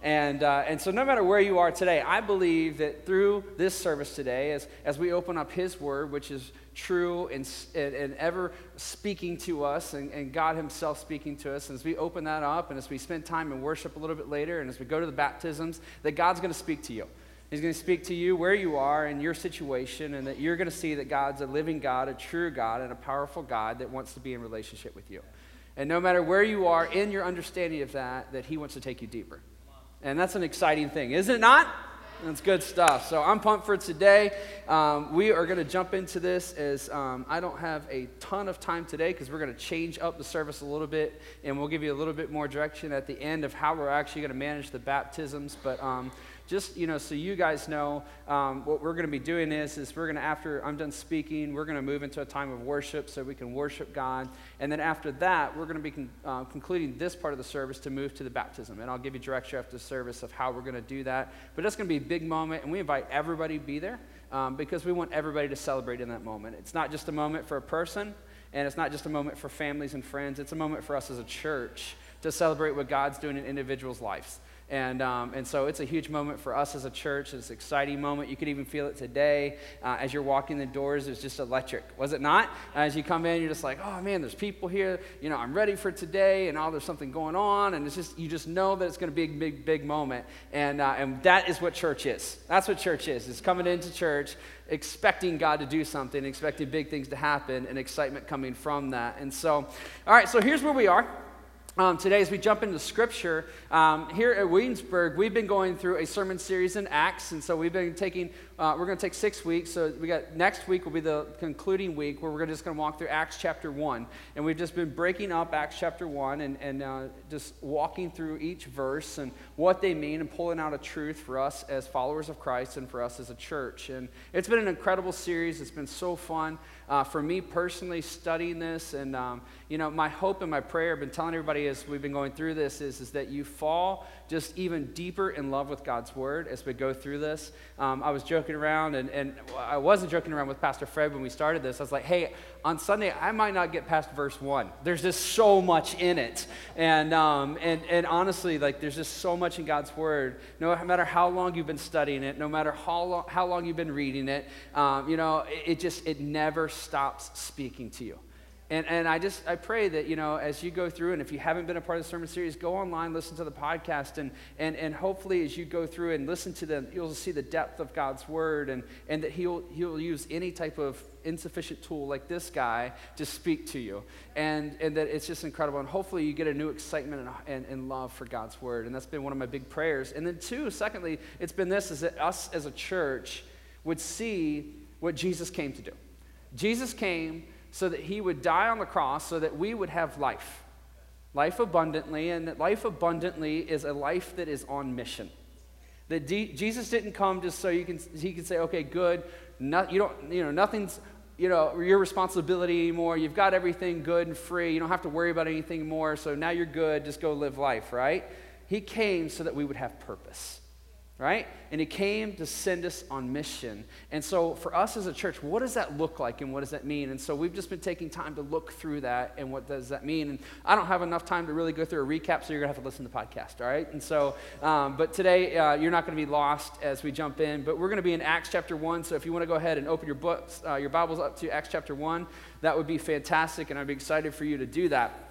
And, uh, and so, no matter where you are today, I believe that through this service today, as, as we open up His Word, which is true and, and, and ever speaking to us, and, and, God Himself speaking to us, as we open that up, and as we spend time in worship a little bit later, and as we go to the baptisms, that God's going to speak to you. He's going to speak to you where you are in your situation, and that you're going to see that God's a living God, a true God, and a powerful God that wants to be in relationship with you. And no matter where you are in your understanding of that, that He wants to take you deeper. And that's an exciting thing, is it not? That's good stuff. So I'm pumped for today. Um, we are going to jump into this as um, I don't have a ton of time today because we're going to change up the service a little bit and we'll give you a little bit more direction at the end of how we're actually going to manage the baptisms. But um, just you know so you guys know um, what we're going to be doing is is we're going to after i'm done speaking we're going to move into a time of worship so we can worship god. And then after that we're going to be con- uh, concluding this part of the service to move to the baptism. And i'll give you direction after the service of how we're going to do that. But it's going to be a big moment and we invite everybody to be there um, because we want everybody to celebrate in that moment. It's not just a moment for a person and it's not just a moment for families and friends. It's a moment for us as a church to celebrate what god's doing in individuals lives and, um, and so it's a huge moment for us as a church. It's an exciting moment. You could even feel it today uh, as you're walking the doors. It's just electric, was it not? As you come in, you're just like, oh man, there's people here. You know, I'm ready for today, and all there's something going on, and it's just you just know that it's going to be a big, big moment. And uh, and that is what church is. That's what church is. It's coming into church expecting God to do something, expecting big things to happen, and excitement coming from that. And so, all right, so here's where we are. Um, today, as we jump into scripture, um, here at Williamsburg, we've been going through a sermon series in Acts. And so we've been taking, uh, we're going to take six weeks. So we got next week will be the concluding week where we're just going to walk through Acts chapter 1. And we've just been breaking up Acts chapter 1 and, and uh, just walking through each verse and what they mean and pulling out a truth for us as followers of Christ and for us as a church. And it's been an incredible series. It's been so fun uh, for me personally studying this. And, um, you know, my hope and my prayer, I've been telling everybody as we've been going through this, is, is that you fall just even deeper in love with God's word as we go through this. Um, I was joking around, and, and I wasn't joking around with Pastor Fred when we started this. I was like, hey, on Sunday, I might not get past verse one. There's just so much in it. And, um, and, and honestly, like, there's just so much in God's word. No matter how long you've been studying it, no matter how long, how long you've been reading it, um, you know, it, it just, it never stops speaking to you. And, and I just, I pray that, you know, as you go through, and if you haven't been a part of the sermon series, go online, listen to the podcast, and, and, and hopefully as you go through and listen to them, you'll see the depth of God's word, and, and that he'll, he'll use any type of insufficient tool like this guy to speak to you. And, and that it's just incredible. And hopefully you get a new excitement and, and, and love for God's word. And that's been one of my big prayers. And then two, secondly, it's been this, is that us as a church would see what Jesus came to do. Jesus came so that he would die on the cross so that we would have life. Life abundantly, and that life abundantly is a life that is on mission. That D- Jesus didn't come just so you can, he can say, okay, good, no, you don't, you know, nothing's you know, your responsibility anymore. You've got everything good and free. You don't have to worry about anything more. So now you're good. Just go live life, right? He came so that we would have purpose right? And he came to send us on mission. And so, for us as a church, what does that look like and what does that mean? And so, we've just been taking time to look through that and what does that mean. And I don't have enough time to really go through a recap, so you're going to have to listen to the podcast, all right? And so, um, but today, uh, you're not going to be lost as we jump in, but we're going to be in Acts chapter 1. So, if you want to go ahead and open your books, uh, your Bibles up to Acts chapter 1, that would be fantastic, and I'd be excited for you to do that.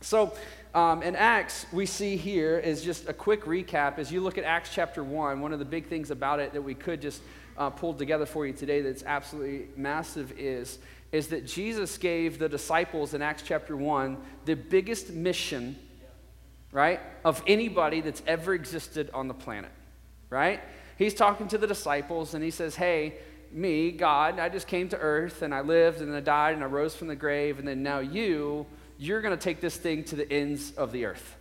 So, um, in Acts, we see here is just a quick recap. As you look at Acts chapter 1, one of the big things about it that we could just uh, pull together for you today that's absolutely massive is, is that Jesus gave the disciples in Acts chapter 1 the biggest mission, right, of anybody that's ever existed on the planet, right? He's talking to the disciples and he says, Hey, me, God, I just came to earth and I lived and I died and I rose from the grave, and then now you you're going to take this thing to the ends of the earth,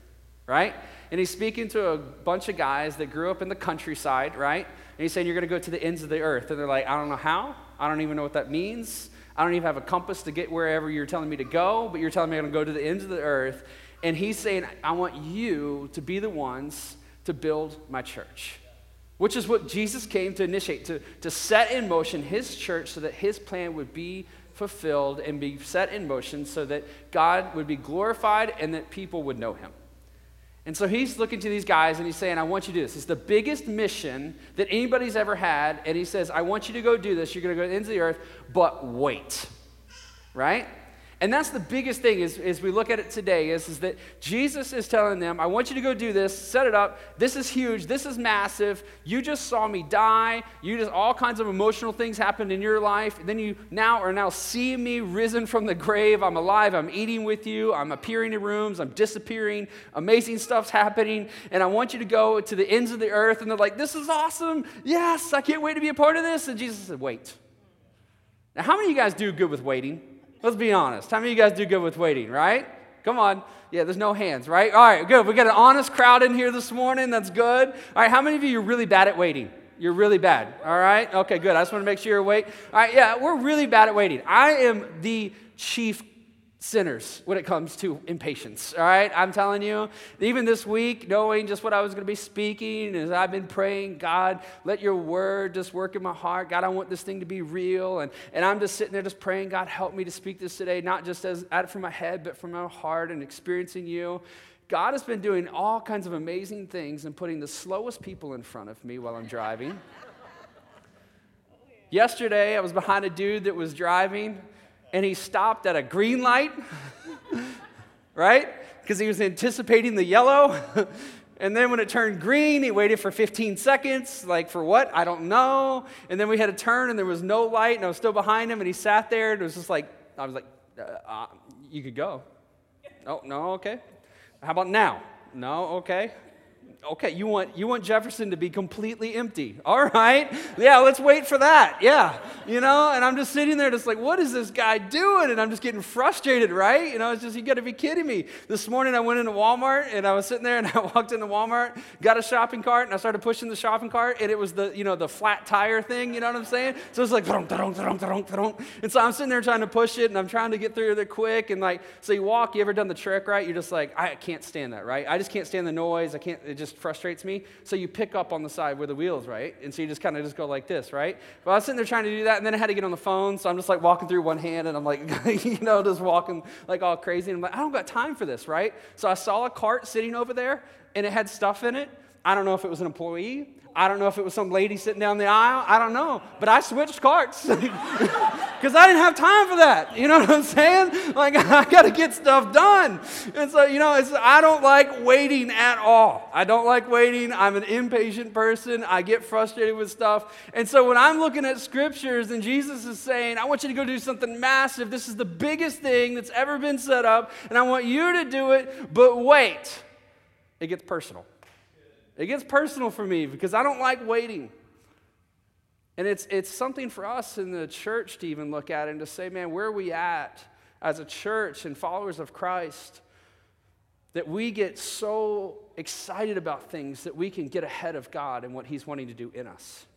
right? And he's speaking to a bunch of guys that grew up in the countryside, right? And he's saying, You're going to go to the ends of the earth. And they're like, I don't know how. I don't even know what that means. I don't even have a compass to get wherever you're telling me to go, but you're telling me I'm going to go to the ends of the earth. And he's saying, I want you to be the ones to build my church, which is what Jesus came to initiate, to, to set in motion his church so that his plan would be fulfilled and be set in motion so that God would be glorified and that people would know him. And so he's looking to these guys and he's saying, I want you to do this. It's the biggest mission that anybody's ever had. And he says, I want you to go do this. You're going to go to the ends of the earth, but wait. Right? And that's the biggest thing is, is we look at it today is, is that Jesus is telling them, I want you to go do this, set it up. This is huge. This is massive. You just saw me die. You just all kinds of emotional things happened in your life. Then you now are now seeing me risen from the grave. I'm alive. I'm eating with you. I'm appearing in rooms. I'm disappearing. Amazing stuff's happening. And I want you to go to the ends of the earth. And they're like, This is awesome. Yes, I can't wait to be a part of this. And Jesus said, Wait. Now, how many of you guys do good with waiting? Let's be honest. How many of you guys do good with waiting, right? Come on. Yeah, there's no hands, right? All right, good. We got an honest crowd in here this morning. That's good. All right, how many of you are really bad at waiting? You're really bad. All right? Okay, good. I just want to make sure you're awake. All right, yeah, we're really bad at waiting. I am the chief sinners when it comes to impatience. All right, I'm telling you, even this week, knowing just what I was going to be speaking, as I've been praying, God, let your word just work in my heart. God, I want this thing to be real. And, and I'm just sitting there just praying, God, help me to speak this today, not just as out from my head, but from my heart and experiencing you. God has been doing all kinds of amazing things and putting the slowest people in front of me while I'm driving. Yesterday, I was behind a dude that was driving and he stopped at a green light, right? Because he was anticipating the yellow. and then when it turned green, he waited for 15 seconds. Like, for what? I don't know. And then we had a turn and there was no light, and I was still behind him, and he sat there, and it was just like, I was like, uh, uh, you could go. Oh, no, okay. How about now? No, okay okay, you want, you want Jefferson to be completely empty. All right. Yeah, let's wait for that. Yeah. You know, and I'm just sitting there just like, what is this guy doing? And I'm just getting frustrated, right? You know, it's just, you got to be kidding me. This morning I went into Walmart and I was sitting there and I walked into Walmart, got a shopping cart, and I started pushing the shopping cart and it was the, you know, the flat tire thing, you know what I'm saying? So it's like, and so I'm sitting there trying to push it and I'm trying to get through there quick. And like, so you walk, you ever done the trick, right? You're just like, I can't stand that, right? I just can't stand the noise. I can't, it just just frustrates me. So you pick up on the side where the wheels, right? And so you just kind of just go like this, right? But I was sitting there trying to do that, and then I had to get on the phone, so I'm just like walking through one hand, and I'm like, you know, just walking like all crazy. And I'm like, I don't got time for this, right? So I saw a cart sitting over there, and it had stuff in it. I don't know if it was an employee. I don't know if it was some lady sitting down the aisle. I don't know. But I switched carts because I didn't have time for that. You know what I'm saying? Like, I got to get stuff done. And so, you know, I don't like waiting at all. I don't like waiting. I'm an impatient person. I get frustrated with stuff. And so, when I'm looking at scriptures and Jesus is saying, I want you to go do something massive, this is the biggest thing that's ever been set up, and I want you to do it, but wait, it gets personal. It gets personal for me because I don't like waiting. And it's, it's something for us in the church to even look at and to say, man, where are we at as a church and followers of Christ that we get so excited about things that we can get ahead of God and what He's wanting to do in us?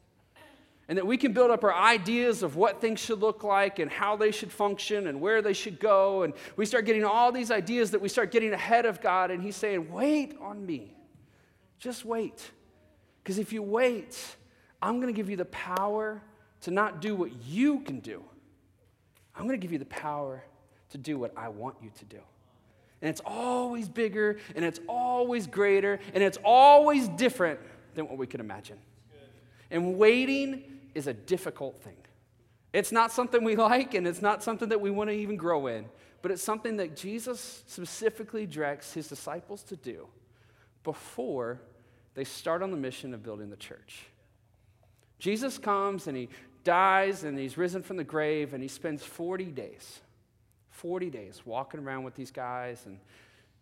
And that we can build up our ideas of what things should look like and how they should function and where they should go. And we start getting all these ideas that we start getting ahead of God, and He's saying, Wait on me. Just wait. Because if you wait, I'm going to give you the power to not do what you can do. I'm going to give you the power to do what I want you to do. And it's always bigger, and it's always greater, and it's always different than what we can imagine. And waiting is a difficult thing. It's not something we like, and it's not something that we want to even grow in, but it's something that Jesus specifically directs his disciples to do before they start on the mission of building the church. Jesus comes and he dies and he's risen from the grave and he spends 40 days, 40 days walking around with these guys and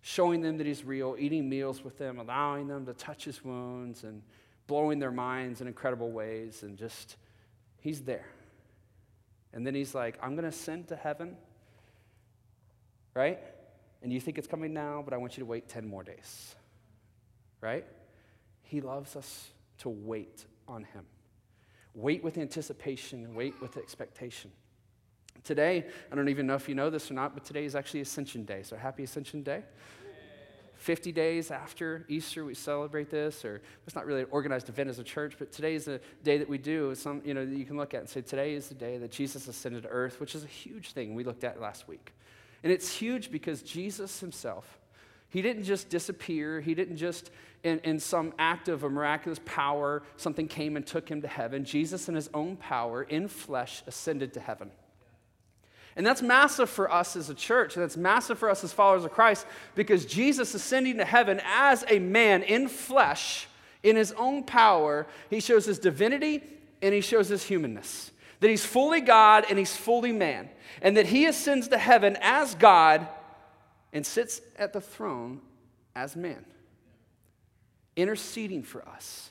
showing them that he's real, eating meals with them, allowing them to touch his wounds and blowing their minds in incredible ways and just, he's there. And then he's like, I'm going to ascend to heaven, right? And you think it's coming now, but I want you to wait 10 more days right? He loves us to wait on Him. Wait with anticipation wait with expectation. Today, I don't even know if you know this or not, but today is actually Ascension Day. So happy Ascension Day. 50 days after Easter, we celebrate this, or it's not really an organized event as a church, but today is a day that we do. Some, you know, you can look at and say, today is the day that Jesus ascended to earth, which is a huge thing we looked at last week. And it's huge because Jesus himself He didn't just disappear. He didn't just, in, in some act of a miraculous power, something came and took him to heaven. Jesus, in his own power, in flesh, ascended to heaven. And that's massive for us as a church, and that's massive for us as followers of Christ because Jesus ascending to heaven as a man in flesh, in his own power, he shows his divinity and he shows his humanness. That he's fully God and he's fully man. And that he ascends to heaven as God and sits at the throne as man, interceding for us,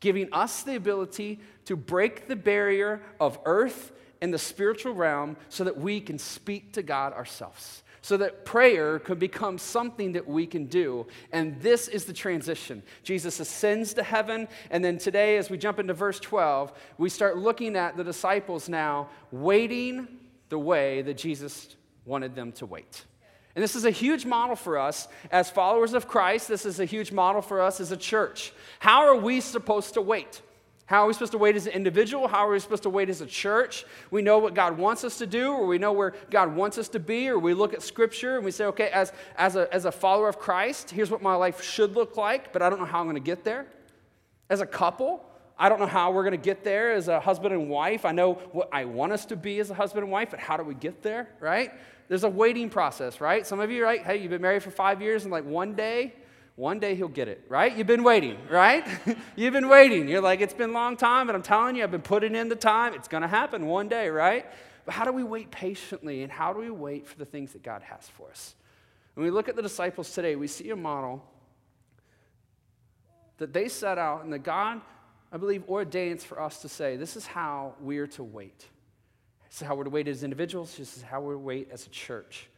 giving us the ability to break the barrier of earth and the spiritual realm so that we can speak to God ourselves. So that prayer could become something that we can do. And this is the transition. Jesus ascends to heaven. And then today, as we jump into verse 12, we start looking at the disciples now waiting the way that Jesus wanted them to wait. And this is a huge model for us as followers of Christ. This is a huge model for us as a church. How are we supposed to wait? How are we supposed to wait as an individual? How are we supposed to wait as a church? We know what God wants us to do, or we know where God wants us to be, or we look at Scripture and we say, okay, as, as, a, as a follower of Christ, here's what my life should look like, but I don't know how I'm going to get there. As a couple, I don't know how we're going to get there as a husband and wife. I know what I want us to be as a husband and wife, but how do we get there, right? There's a waiting process, right? Some of you, right? Hey, you've been married for five years, and like one day, one day he'll get it, right? You've been waiting, right? You've been waiting. You're like, it's been a long time, but I'm telling you, I've been putting in the time. It's going to happen one day, right? But how do we wait patiently, and how do we wait for the things that God has for us? When we look at the disciples today, we see a model that they set out and that God I believe, ordains for us to say, this is how we're to wait. This is how we're to wait as individuals. This is how we're to wait as a church.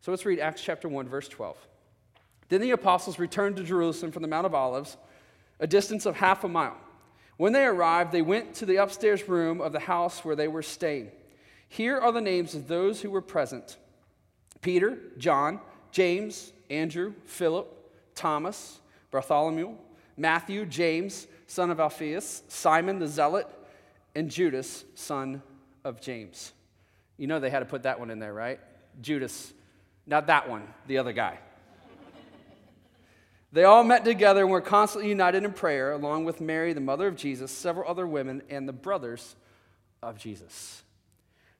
So let's read Acts chapter 1, verse 12. Then the apostles returned to Jerusalem from the Mount of Olives, a distance of half a mile. When they arrived, they went to the upstairs room of the house where they were staying. Here are the names of those who were present Peter, John, James, Andrew, Philip, Thomas, Bartholomew, Matthew, James, son of Alphaeus, Simon the Zealot, and Judas, son of James. You know they had to put that one in there, right? Judas. Not that one, the other guy. they all met together and were constantly united in prayer, along with Mary, the mother of Jesus, several other women, and the brothers of Jesus.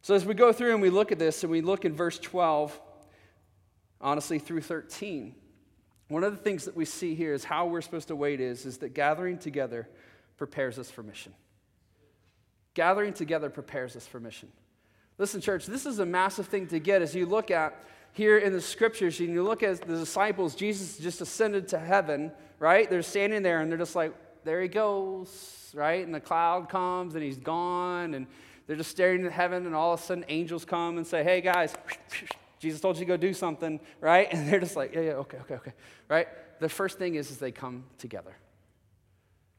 So as we go through and we look at this, and we look in verse 12, honestly, through 13, one of the things that we see here is how we're supposed to wait is, is that gathering together prepares us for mission. Gathering together prepares us for mission. Listen, church, this is a massive thing to get as you look at here in the scriptures and you look at the disciples, Jesus just ascended to heaven, right? They're standing there and they're just like, there he goes, right? And the cloud comes and he's gone and they're just staring at heaven and all of a sudden angels come and say, hey guys, Jesus told you to go do something, right? And they're just like, yeah, yeah, okay, okay, okay, right? The first thing is, is they come together.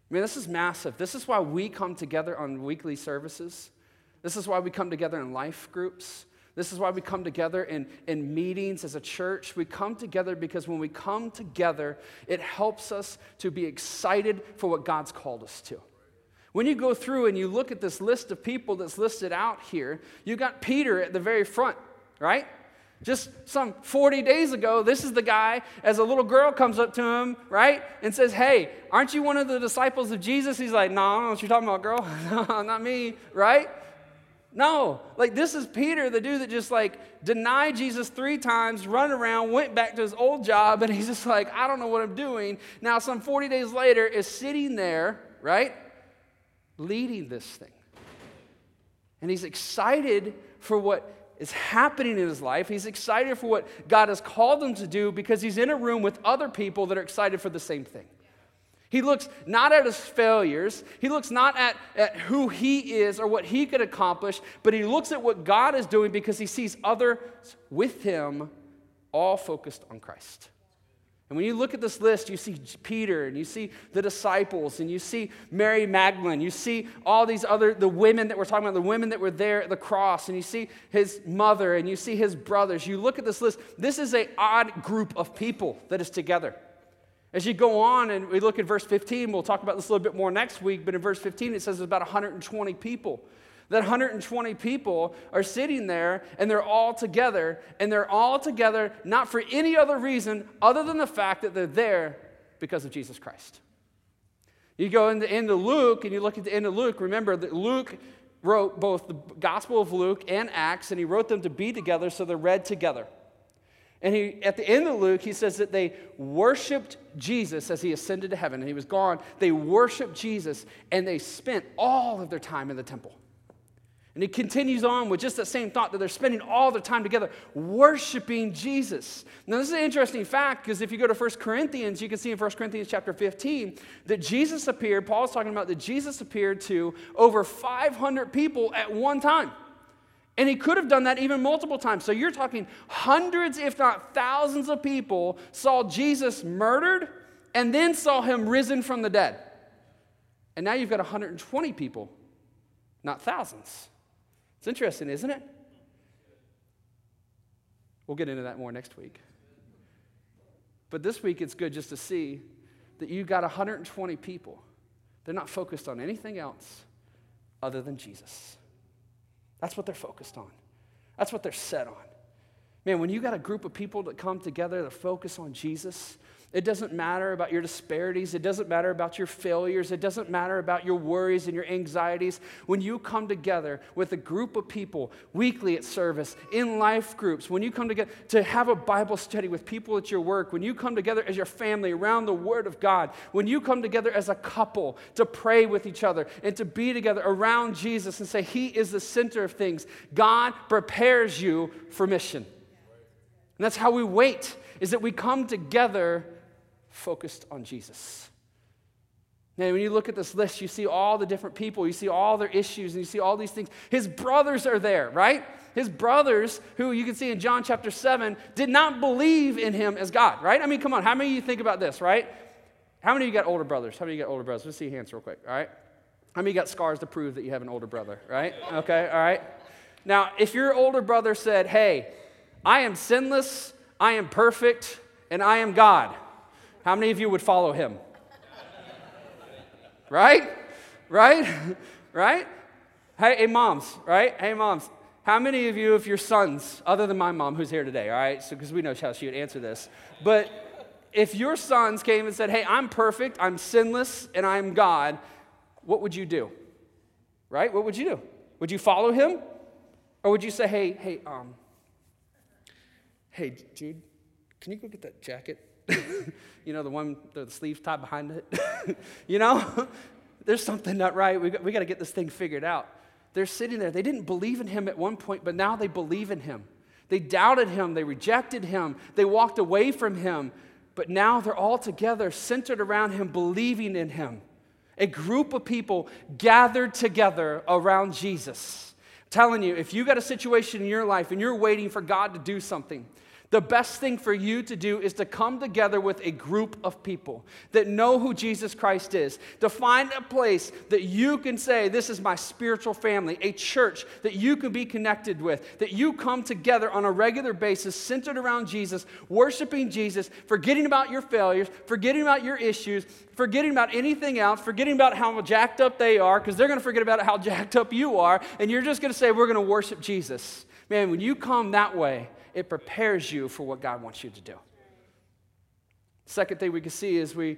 I mean, this is massive. This is why we come together on weekly services. This is why we come together in life groups. This is why we come together in, in meetings as a church. We come together because when we come together, it helps us to be excited for what God's called us to. When you go through and you look at this list of people that's listed out here, you got Peter at the very front, right? Just some 40 days ago, this is the guy, as a little girl comes up to him, right, and says, Hey, aren't you one of the disciples of Jesus? He's like, No, I don't know what you're talking about, girl. no, not me, right? No, like this is Peter, the dude that just like denied Jesus three times, run around, went back to his old job, and he's just like, I don't know what I'm doing. Now, some 40 days later, is sitting there, right, leading this thing. And he's excited for what is happening in his life. He's excited for what God has called him to do because he's in a room with other people that are excited for the same thing. He looks not at his failures, he looks not at, at who he is or what he could accomplish, but he looks at what God is doing because he sees others with him all focused on Christ. And when you look at this list, you see Peter and you see the disciples and you see Mary Magdalene, you see all these other, the women that we're talking about, the women that were there at the cross, and you see his mother and you see his brothers. You look at this list, this is an odd group of people that is together. As you go on and we look at verse 15, we'll talk about this a little bit more next week, but in verse 15 it says there's about 120 people That 120 people are sitting there and they're all together, and they're all together not for any other reason other than the fact that they're there because of Jesus Christ. You go into, Luke and you look at the end of Luke, remember that Luke wrote both the Gospel of Luke and Acts, and he wrote them to be together so they're read together. And he, at the end of Luke, he says that they worshiped Jesus as he ascended to heaven and he was gone. They worshiped Jesus and they spent all of their time in the temple. And he continues on with just that same thought that they're spending all their time together worshiping Jesus. Now, this is an interesting fact because if you go to 1 Corinthians, you can see in 1 Corinthians chapter 15 that Jesus appeared, Paul's talking about that Jesus appeared to over 500 people at one time. And he could have done that even multiple times. So you're talking hundreds, if not thousands, of people saw Jesus murdered and then saw him risen from the dead. And now you've got 120 people, not thousands. It's interesting, isn't it? We'll get into that more next week. But this week, it's good just to see that you got 120 people. They're not focused on anything else other than Jesus. That's what they're focused on, that's what they're set on. Man, when you got a group of people that come together to focus on Jesus, it doesn't matter about your disparities. It doesn't matter about your failures. It doesn't matter about your worries and your anxieties. When you come together with a group of people weekly at service, in life groups, when you come together to have a Bible study with people at your work, when you come together as your family around the Word of God, when you come together as a couple to pray with each other and to be together around Jesus and say, He is the center of things, God prepares you for mission. And that's how we wait, is that we come together focused on Jesus. Now, when you look at this list, you see all the different people, you see all their issues, and you see all these things. His brothers are there, right? His brothers, who you can see in John chapter 7, did not believe in him as God, right? I mean, come on, how many of you think about this, right? How many of you got older brothers? How many of you got older brothers? Let's see hands real quick, all right? How many of you got scars to prove that you have an older brother, right? Okay, all right. Now, if your older brother said, hey, I am sinless, I am perfect, and I am God, how many of you would follow him? right? Right? right? Hey, hey, moms, right? Hey, moms. How many of you, if your sons, other than my mom who's here today, all right? So, because we know how she would answer this, but if your sons came and said, Hey, I'm perfect, I'm sinless, and I'm God, what would you do? Right? What would you do? Would you follow him? Or would you say, Hey, hey, um, hey, Jude, can you go get that jacket? you know, the one, the sleeves tied behind it. you know, there's something not right. We got, we got to get this thing figured out. They're sitting there. They didn't believe in him at one point, but now they believe in him. They doubted him. They rejected him. They walked away from him. But now they're all together, centered around him, believing in him. A group of people gathered together around Jesus. I'm telling you, if you got a situation in your life and you're waiting for God to do something, the best thing for you to do is to come together with a group of people that know who Jesus Christ is, to find a place that you can say, This is my spiritual family, a church that you can be connected with, that you come together on a regular basis, centered around Jesus, worshiping Jesus, forgetting about your failures, forgetting about your issues, forgetting about anything else, forgetting about how jacked up they are, because they're going to forget about how jacked up you are, and you're just going to say, We're going to worship Jesus. Man, when you come that way, it prepares you for what God wants you to do. Second thing we can see is we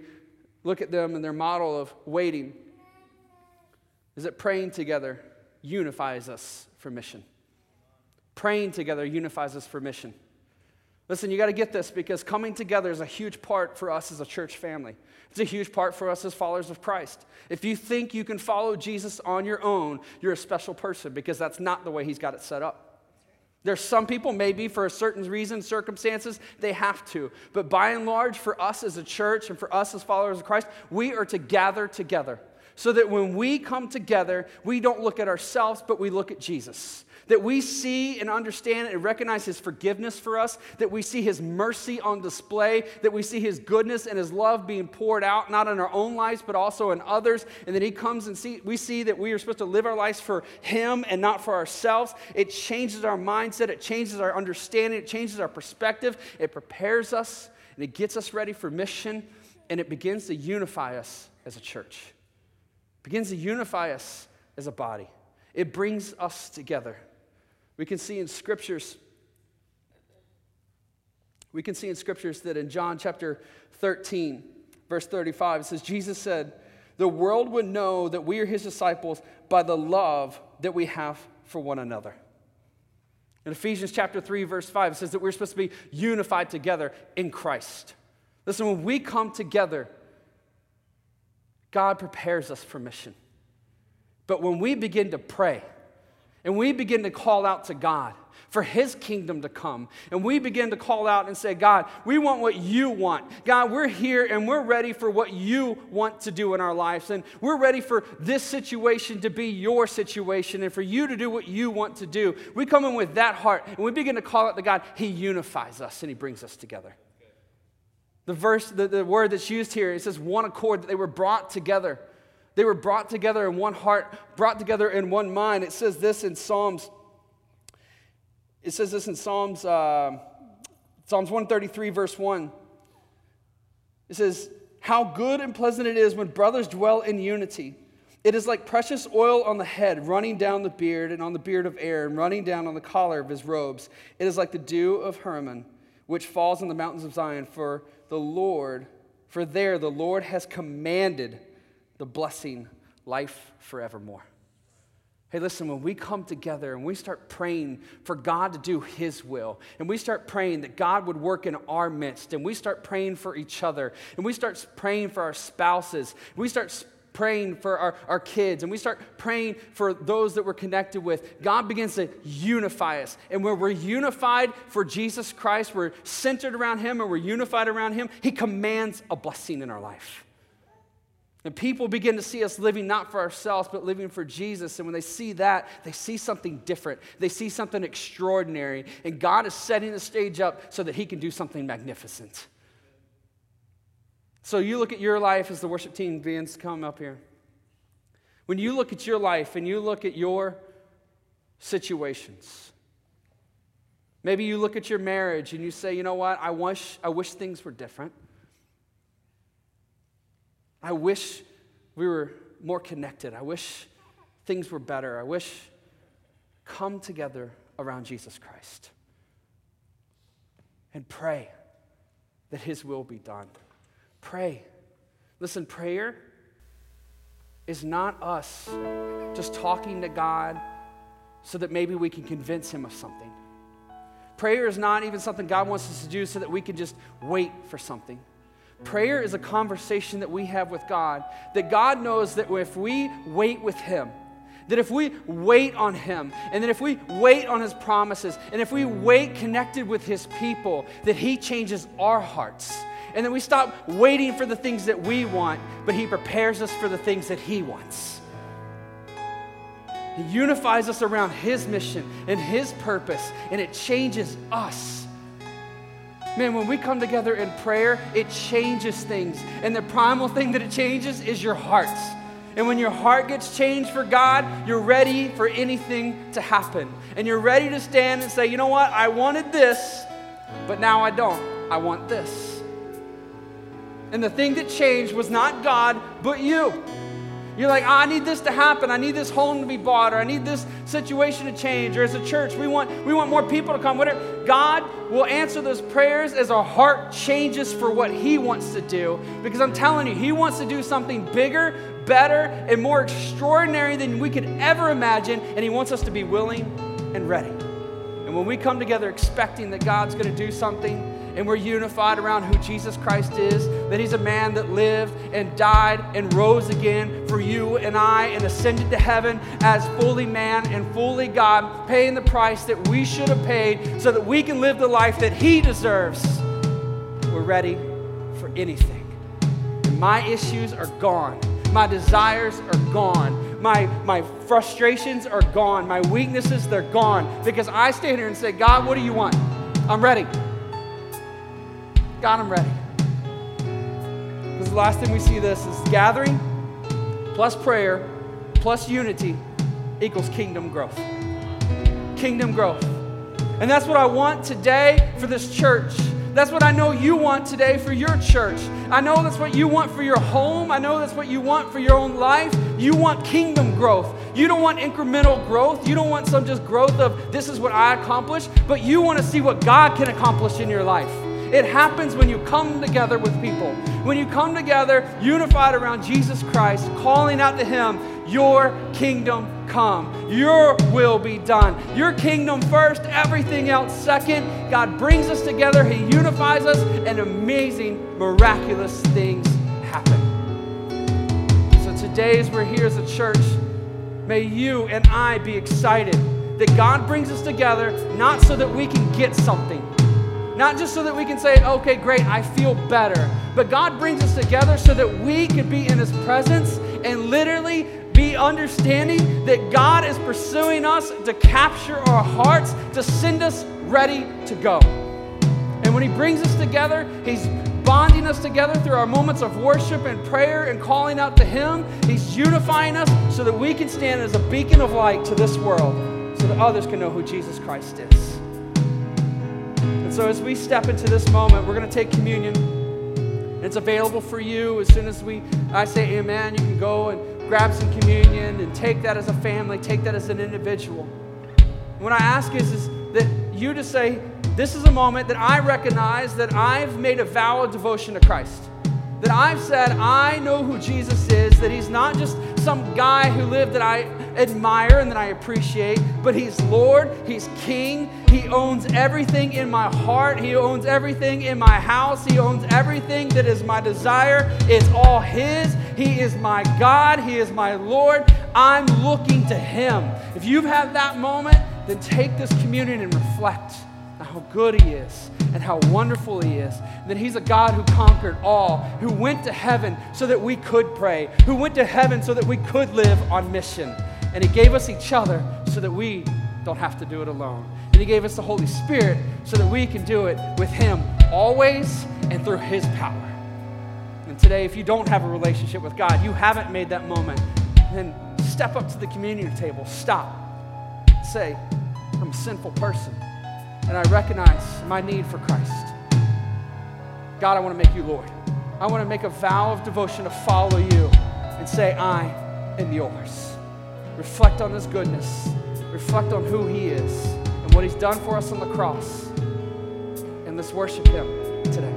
look at them and their model of waiting is that praying together unifies us for mission. Praying together unifies us for mission. Listen, you got to get this because coming together is a huge part for us as a church family. It's a huge part for us as followers of Christ. If you think you can follow Jesus on your own, you're a special person because that's not the way He's got it set up. There's some people, maybe for a certain reason, circumstances, they have to. But by and large, for us as a church and for us as followers of Christ, we are to gather together so that when we come together, we don't look at ourselves, but we look at Jesus that we see and understand and recognize His forgiveness for us, that we see His mercy on display, that we see His goodness and His love being poured out, not in our own lives, but also in others, and then He comes and see, we see that we are supposed to live our lives for Him and not for ourselves. It changes our mindset, it changes our understanding, it changes our perspective, it prepares us, and it gets us ready for mission, and it begins to unify us as a church. Begins to unify us as a body. it brings us together. We can see in scriptures, we can see in scriptures that in John chapter 13, verse 35, it says, Jesus said, The world would know that we are his disciples by the love that we have for one another. In Ephesians chapter 3, verse 5, it says that we're supposed to be unified together in Christ. Listen, when we come together, God prepares us for mission. But when we begin to pray and we begin to call out to God for His kingdom to come, and we begin to call out and say, God, we want what you want. God, we're here and we're ready for what you want to do in our lives. And we're ready for this situation to be your situation and for you to do what you want to do. We come in with that heart and we begin to call out to God. He unifies us and He brings us together. The verse, the, the word that's used here, it says one accord, that they were brought together. They were brought together in one heart, brought together in one mind. It says this in Psalms. It says this in Psalms, uh, Psalms 133, verse 1. It says, How good and pleasant it is when brothers dwell in unity. It is like precious oil on the head, running down the beard and on the beard of Aaron, running down on the collar of his robes. It is like the dew of Hermon, which falls on the mountains of Zion. For the Lord, for there the Lord has commanded the blessing, life forevermore. Hey, listen, when we come together and we start praying for God to do His will, and we start praying that God would work in our midst, and we start praying for each other, and we start praying for our spouses, we start praying for our, our kids and we start praying for those that we're connected with, God begins to unify us. And when we're unified for Jesus Christ, we're centered around Him and we're unified around Him, He commands a blessing in our life. And people begin to see us living not for ourselves, but living for Jesus. And when they see that, they see something different. They see something extraordinary. And God is setting the stage up so that He can do something magnificent. So you look at your life as the worship team begins to come up here. When you look at your life and you look at your situations, maybe you look at your marriage and you say, you know what, I wish, I wish things were different. I wish we were more connected. I wish things were better. I wish come together around Jesus Christ and pray that his will be done. Pray. Listen, prayer is not us just talking to God so that maybe we can convince Him of something. Prayer is not even something God wants us to do so that we can just wait for something. Prayer is a conversation that we have with God, that God knows that if we wait with Him, that if we wait on Him, and that if we wait on His promises, and if we wait connected with His people, that He changes our hearts and then we stop waiting for the things that we want, but He prepares us for the things that He wants. He unifies us around His mission and His purpose, and it changes us. Man, when we come together in prayer, it changes things. And the primal thing that it changes is your hearts. And when your heart gets changed for God, you're ready for anything to happen. And you're ready to stand and say, you know what? I wanted this, but now I don't. I want this. And the thing that changed was not God, but you. You're like, oh, I need this to happen. I need this home to be bought, or I need this situation to change. Or as a church, we want, we want more people to come. Whatever. God will answer those prayers as our heart changes for what He wants to do. Because I'm telling you, He wants to do something bigger, better, and more extraordinary than we could ever imagine. And He wants us to be willing and ready. And when we come together expecting that God's going to do something, and we're unified around who Jesus Christ is, that He's a man that lived and died and rose again for you and I and ascended to heaven as fully man and fully God, paying the price that we should have paid so that we can live the life that He deserves. We're ready for anything. And my issues are gone, my desires are gone. My, my frustrations are gone. My weaknesses, they're gone. Because I stand here and say, God, what do you want? I'm ready. God, I'm ready. Because the last thing we see this is gathering plus prayer plus unity equals kingdom growth. Kingdom growth. And that's what I want today for this church That's what I know you want today for your church. I know that's what you want for your home. I know that's what you want for your own life. You want kingdom growth. You don't want incremental growth. You don't want some just growth of this is what I accomplished, but you want to see what God can accomplish in your life. It happens when you come together with people. When you come together unified around Jesus Christ, calling out to Him, Your kingdom come, Your will be done. Your kingdom first, everything else second. God brings us together, He unifies us, and amazing, miraculous things happen. So today, as we're here as a church, may you and I be excited that God brings us together not so that we can get something not just so that we can say, okay, great, I feel better, but God brings us together so that we can be in His presence and literally be understanding that God is pursuing us to capture our hearts, to send us ready to go. And when He brings us together, He's bonding us together through our moments of worship and prayer and calling out to Him. He's unifying us so that we can stand as a beacon of light to this world so that others can know who Jesus Christ is. And so, as we step into this moment, we're going to take communion. It's available for you as soon as we I say amen. You can go and grab some communion and take that as a family, take that as an individual. What I ask is, is that you to say, This is a moment that I recognize that I've made a vow of devotion to Christ. That I've said, I know who Jesus is, that He's not just some guy who lived that I admire and that I appreciate, but He's Lord, He's King, He owns everything in my heart, He owns everything in my house, He owns everything that is my desire. It's all His. He is my God, He is my Lord. I'm looking to Him. If you've had that moment, then take this communion and reflect on how good He is and how wonderful He is. That He's a God who conquered all, who went to heaven so that we could pray, who went to heaven so that we could live on mission. And He gave us each other so that we don't have to do it alone. And He gave us the Holy Spirit so that we can do it with Him always and through His power. And today, if you don't have a relationship with God, you haven't made that moment, then step up to the communion table, stop, say, I'm a sinful person, and I recognize my need for Christ. God, I want to make you Lord. I want to make a vow of devotion to follow you and say, I am yours reflect on His goodness, reflect on who He is and what He's done for us on the cross. And let's worship Him today.